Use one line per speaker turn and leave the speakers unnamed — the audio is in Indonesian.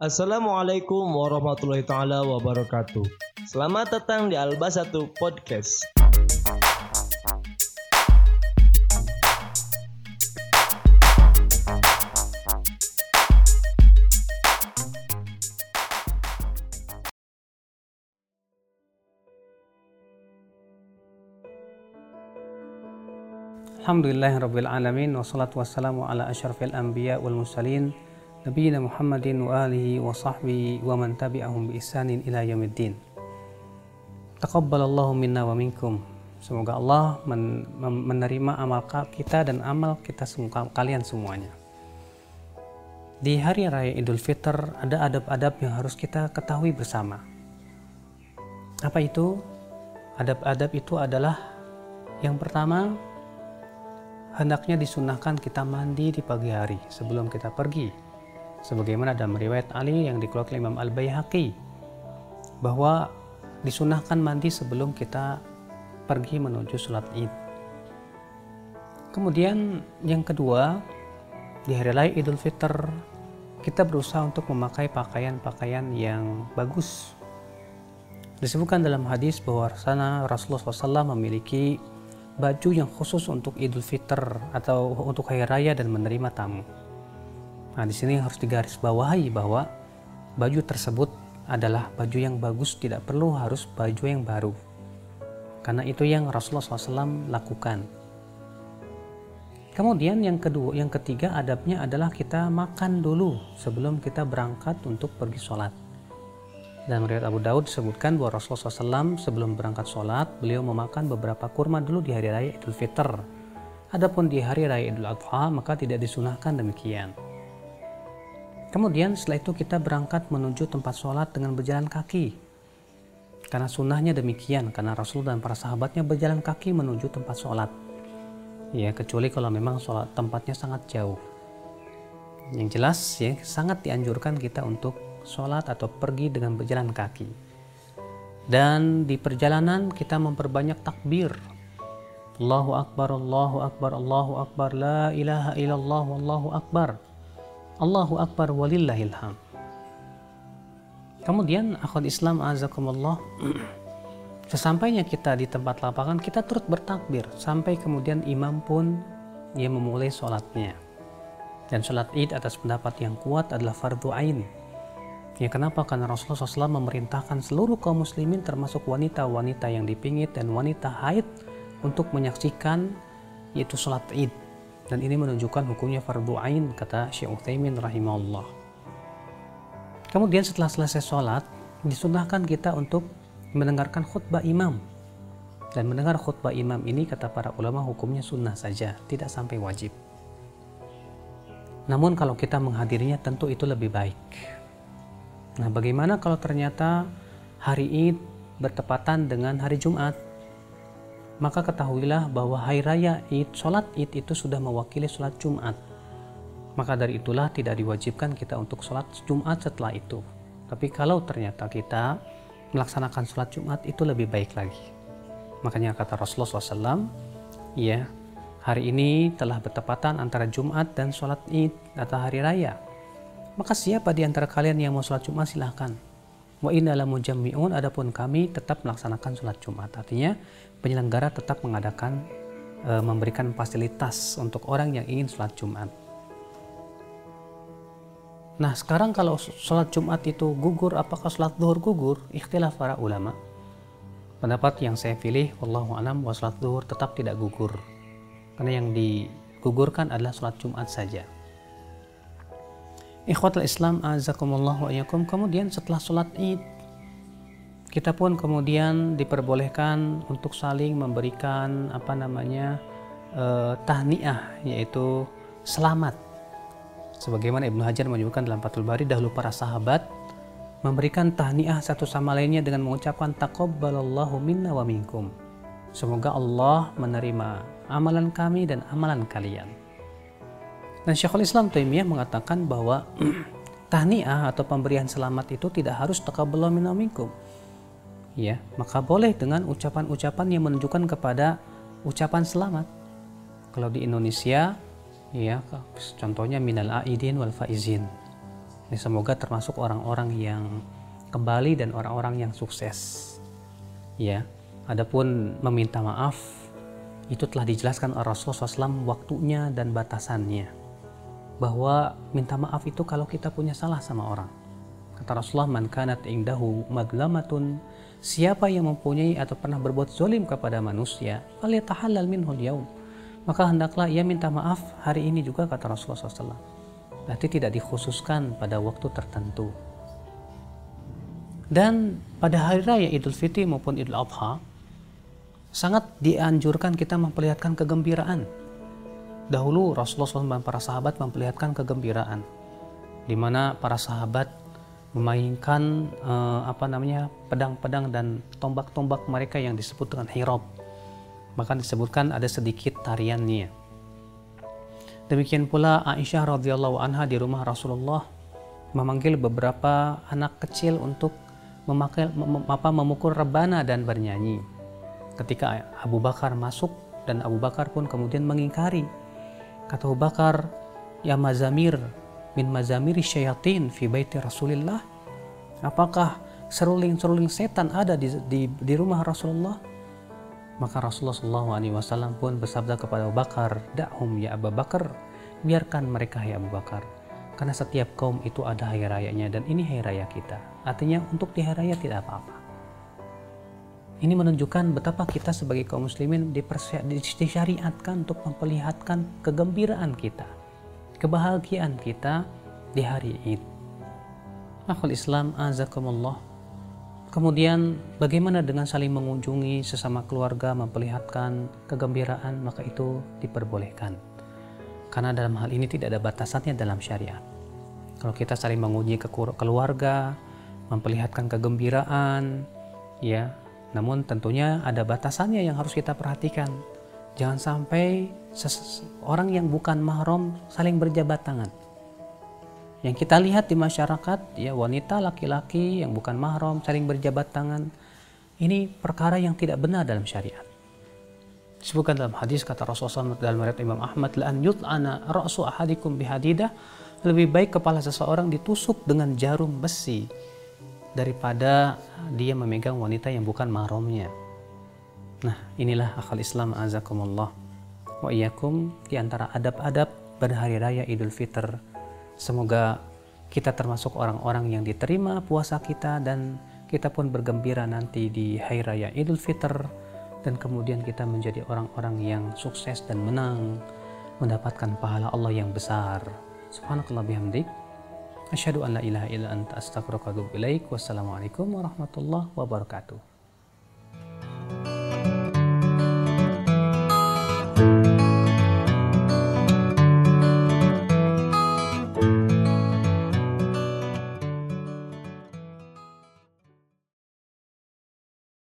Assalamualaikum warahmatullahi taala wabarakatuh. Selamat datang di Alba Satu Podcast.
Alhamdulillahirrabbilalamin Wassalatu wassalamu ala ashrafil anbiya wal mursalin Muhammadin wa alihi wa man tabi'ahum bi ihsanin ila yaumiddin Taqabbalallahu minna wa minkum Semoga Allah men menerima amal kita dan amal kita semua kalian semuanya Di hari raya Idul Fitr ada adab-adab yang harus kita ketahui bersama Apa itu? Adab-adab itu adalah yang pertama hendaknya disunahkan kita mandi di pagi hari sebelum kita pergi. Sebagaimana dalam riwayat Ali yang dikeluarkan Imam Al-Baihaqi bahwa disunahkan mandi sebelum kita pergi menuju sholat id. Kemudian yang kedua, di hari raya Idul Fitr kita berusaha untuk memakai pakaian-pakaian yang bagus. Disebutkan dalam hadis bahwa sana Rasulullah SAW memiliki baju yang khusus untuk Idul Fitr atau untuk hari raya dan menerima tamu. Nah, di sini harus digarisbawahi bahwa baju tersebut adalah baju yang bagus, tidak perlu harus baju yang baru. Karena itu yang Rasulullah SAW lakukan. Kemudian yang kedua, yang ketiga adabnya adalah kita makan dulu sebelum kita berangkat untuk pergi sholat. Dan riwayat Abu Daud disebutkan bahwa Rasulullah SAW sebelum berangkat sholat, beliau memakan beberapa kurma dulu di hari raya Idul Fitr. Adapun di hari raya Idul Adha, maka tidak disunahkan demikian. Kemudian setelah itu kita berangkat menuju tempat sholat dengan berjalan kaki. Karena sunnahnya demikian, karena Rasul dan para sahabatnya berjalan kaki menuju tempat sholat. Ya, kecuali kalau memang sholat tempatnya sangat jauh. Yang jelas ya, sangat dianjurkan kita untuk sholat atau pergi dengan berjalan kaki. Dan di perjalanan kita memperbanyak takbir. Allahu Akbar, Allahu Akbar, Allahu Akbar, La ilaha illallah, Allahu Akbar. Allahu Akbar walillahilham. Kemudian akhwat Islam azakumullah Sesampainya kita di tempat lapangan kita turut bertakbir sampai kemudian imam pun ia memulai sholatnya. Dan sholat id atas pendapat yang kuat adalah fardu ain Ya kenapa? Karena Rasulullah SAW memerintahkan seluruh kaum muslimin termasuk wanita-wanita yang dipingit dan wanita haid untuk menyaksikan yaitu sholat id. Dan ini menunjukkan hukumnya fardu ain kata Syekh Utsaimin rahimahullah. Kemudian setelah selesai sholat, disunahkan kita untuk mendengarkan khutbah imam. Dan mendengar khutbah imam ini kata para ulama hukumnya sunnah saja, tidak sampai wajib. Namun kalau kita menghadirinya tentu itu lebih baik Nah, bagaimana kalau ternyata hari Id bertepatan dengan hari Jumat? Maka ketahuilah bahwa hari raya Id, sholat Id itu sudah mewakili sholat Jumat. Maka dari itulah tidak diwajibkan kita untuk sholat Jumat setelah itu. Tapi kalau ternyata kita melaksanakan sholat Jumat itu lebih baik lagi. Makanya kata Rasulullah SAW, ya hari ini telah bertepatan antara Jumat dan sholat Id atau hari raya maka siapa di antara kalian yang mau sholat Jumat silahkan. Wa inna la mujammi'un adapun kami tetap melaksanakan sholat Jumat. Artinya penyelenggara tetap mengadakan e, memberikan fasilitas untuk orang yang ingin sholat Jumat. Nah sekarang kalau sholat Jumat itu gugur, apakah sholat duhur gugur? Ikhtilaf para ulama. Pendapat yang saya pilih, Wallahu alam, bahwa sholat duhur tetap tidak gugur. Karena yang digugurkan adalah sholat Jumat saja. Ikhwatul Islam azakumullah wa. Kemudian setelah sholat id, kita pun kemudian diperbolehkan untuk saling memberikan apa namanya eh, tahniah yaitu selamat. Sebagaimana Ibnu Hajar menyebutkan dalam Fathul Bari dahulu para sahabat memberikan tahniah satu sama lainnya dengan mengucapkan taqabbalallahu minna wa minkum. Semoga Allah menerima amalan kami dan amalan kalian. Dan Syekhul Islam Taimiyah mengatakan bahwa tahniah atau pemberian selamat itu tidak harus taqabbalallahu minna minkum. Ya, maka boleh dengan ucapan-ucapan yang menunjukkan kepada ucapan selamat. Kalau di Indonesia, ya contohnya minal aidin wal faizin. Ini semoga termasuk orang-orang yang kembali dan orang-orang yang sukses. Ya, adapun meminta maaf itu telah dijelaskan oleh Rasulullah SAW waktunya dan batasannya. Bahwa minta maaf itu kalau kita punya salah sama orang. Kata Rasulullah, man kanat indahu maglamatun siapa yang mempunyai atau pernah berbuat zolim kepada manusia, falyatahallal minhul yaum. Maka hendaklah ia minta maaf hari ini juga kata Rasulullah SAW berarti tidak dikhususkan pada waktu tertentu. Dan pada hari raya Idul Fitri maupun Idul Adha, sangat dianjurkan kita memperlihatkan kegembiraan. Dahulu Rasulullah SAW dan para sahabat memperlihatkan kegembiraan, di mana para sahabat memainkan eh, apa namanya pedang-pedang dan tombak-tombak mereka yang disebut dengan hirob. Bahkan disebutkan ada sedikit tariannya. Demikian pula Aisyah radhiyallahu anha di rumah Rasulullah memanggil beberapa anak kecil untuk memakai mem, apa memukul rebana dan bernyanyi. Ketika Abu Bakar masuk dan Abu Bakar pun kemudian mengingkari. Kata Abu Bakar, "Ya mazamir min mazamiri syayatin fi baiti Rasulillah." Apakah seruling-seruling setan ada di, di, di rumah Rasulullah? Maka Rasulullah SAW pun bersabda kepada Abu Bakar, Da'hum ya Abu Bakar, biarkan mereka ya Abu Bakar. Karena setiap kaum itu ada hari rayanya dan ini hari raya kita. Artinya untuk di hari raya tidak apa-apa. Ini menunjukkan betapa kita sebagai kaum muslimin disyariatkan untuk memperlihatkan kegembiraan kita, kebahagiaan kita di hari Id. Akhul Islam azakumullah Kemudian bagaimana dengan saling mengunjungi sesama keluarga memperlihatkan kegembiraan maka itu diperbolehkan. Karena dalam hal ini tidak ada batasannya dalam syariat. Kalau kita saling mengunjungi ke keluarga, memperlihatkan kegembiraan, ya, namun tentunya ada batasannya yang harus kita perhatikan. Jangan sampai orang yang bukan mahram saling berjabat tangan. Yang kita lihat di masyarakat ya wanita laki-laki yang bukan mahram saling berjabat tangan ini perkara yang tidak benar dalam syariat. Disebutkan dalam hadis kata Rasulullah dalam riwayat Imam Ahmad la an yut'ana ra'su ahadikum bihadidah. Lebih baik kepala seseorang ditusuk dengan jarum besi daripada dia memegang wanita yang bukan mahramnya nah inilah akal Islam azakumullah wa iyyakum di antara adab-adab pada hari raya Idul Fitr Semoga kita termasuk orang-orang yang diterima puasa kita dan kita pun bergembira nanti di Hari Raya Idul Fitr dan kemudian kita menjadi orang-orang yang sukses dan menang mendapatkan pahala Allah yang besar. Subhanakallah bihamdik. Asyhadu an la ilaha illa anta astaghfiruka wa atubu ilaik. Wassalamualaikum warahmatullahi wabarakatuh.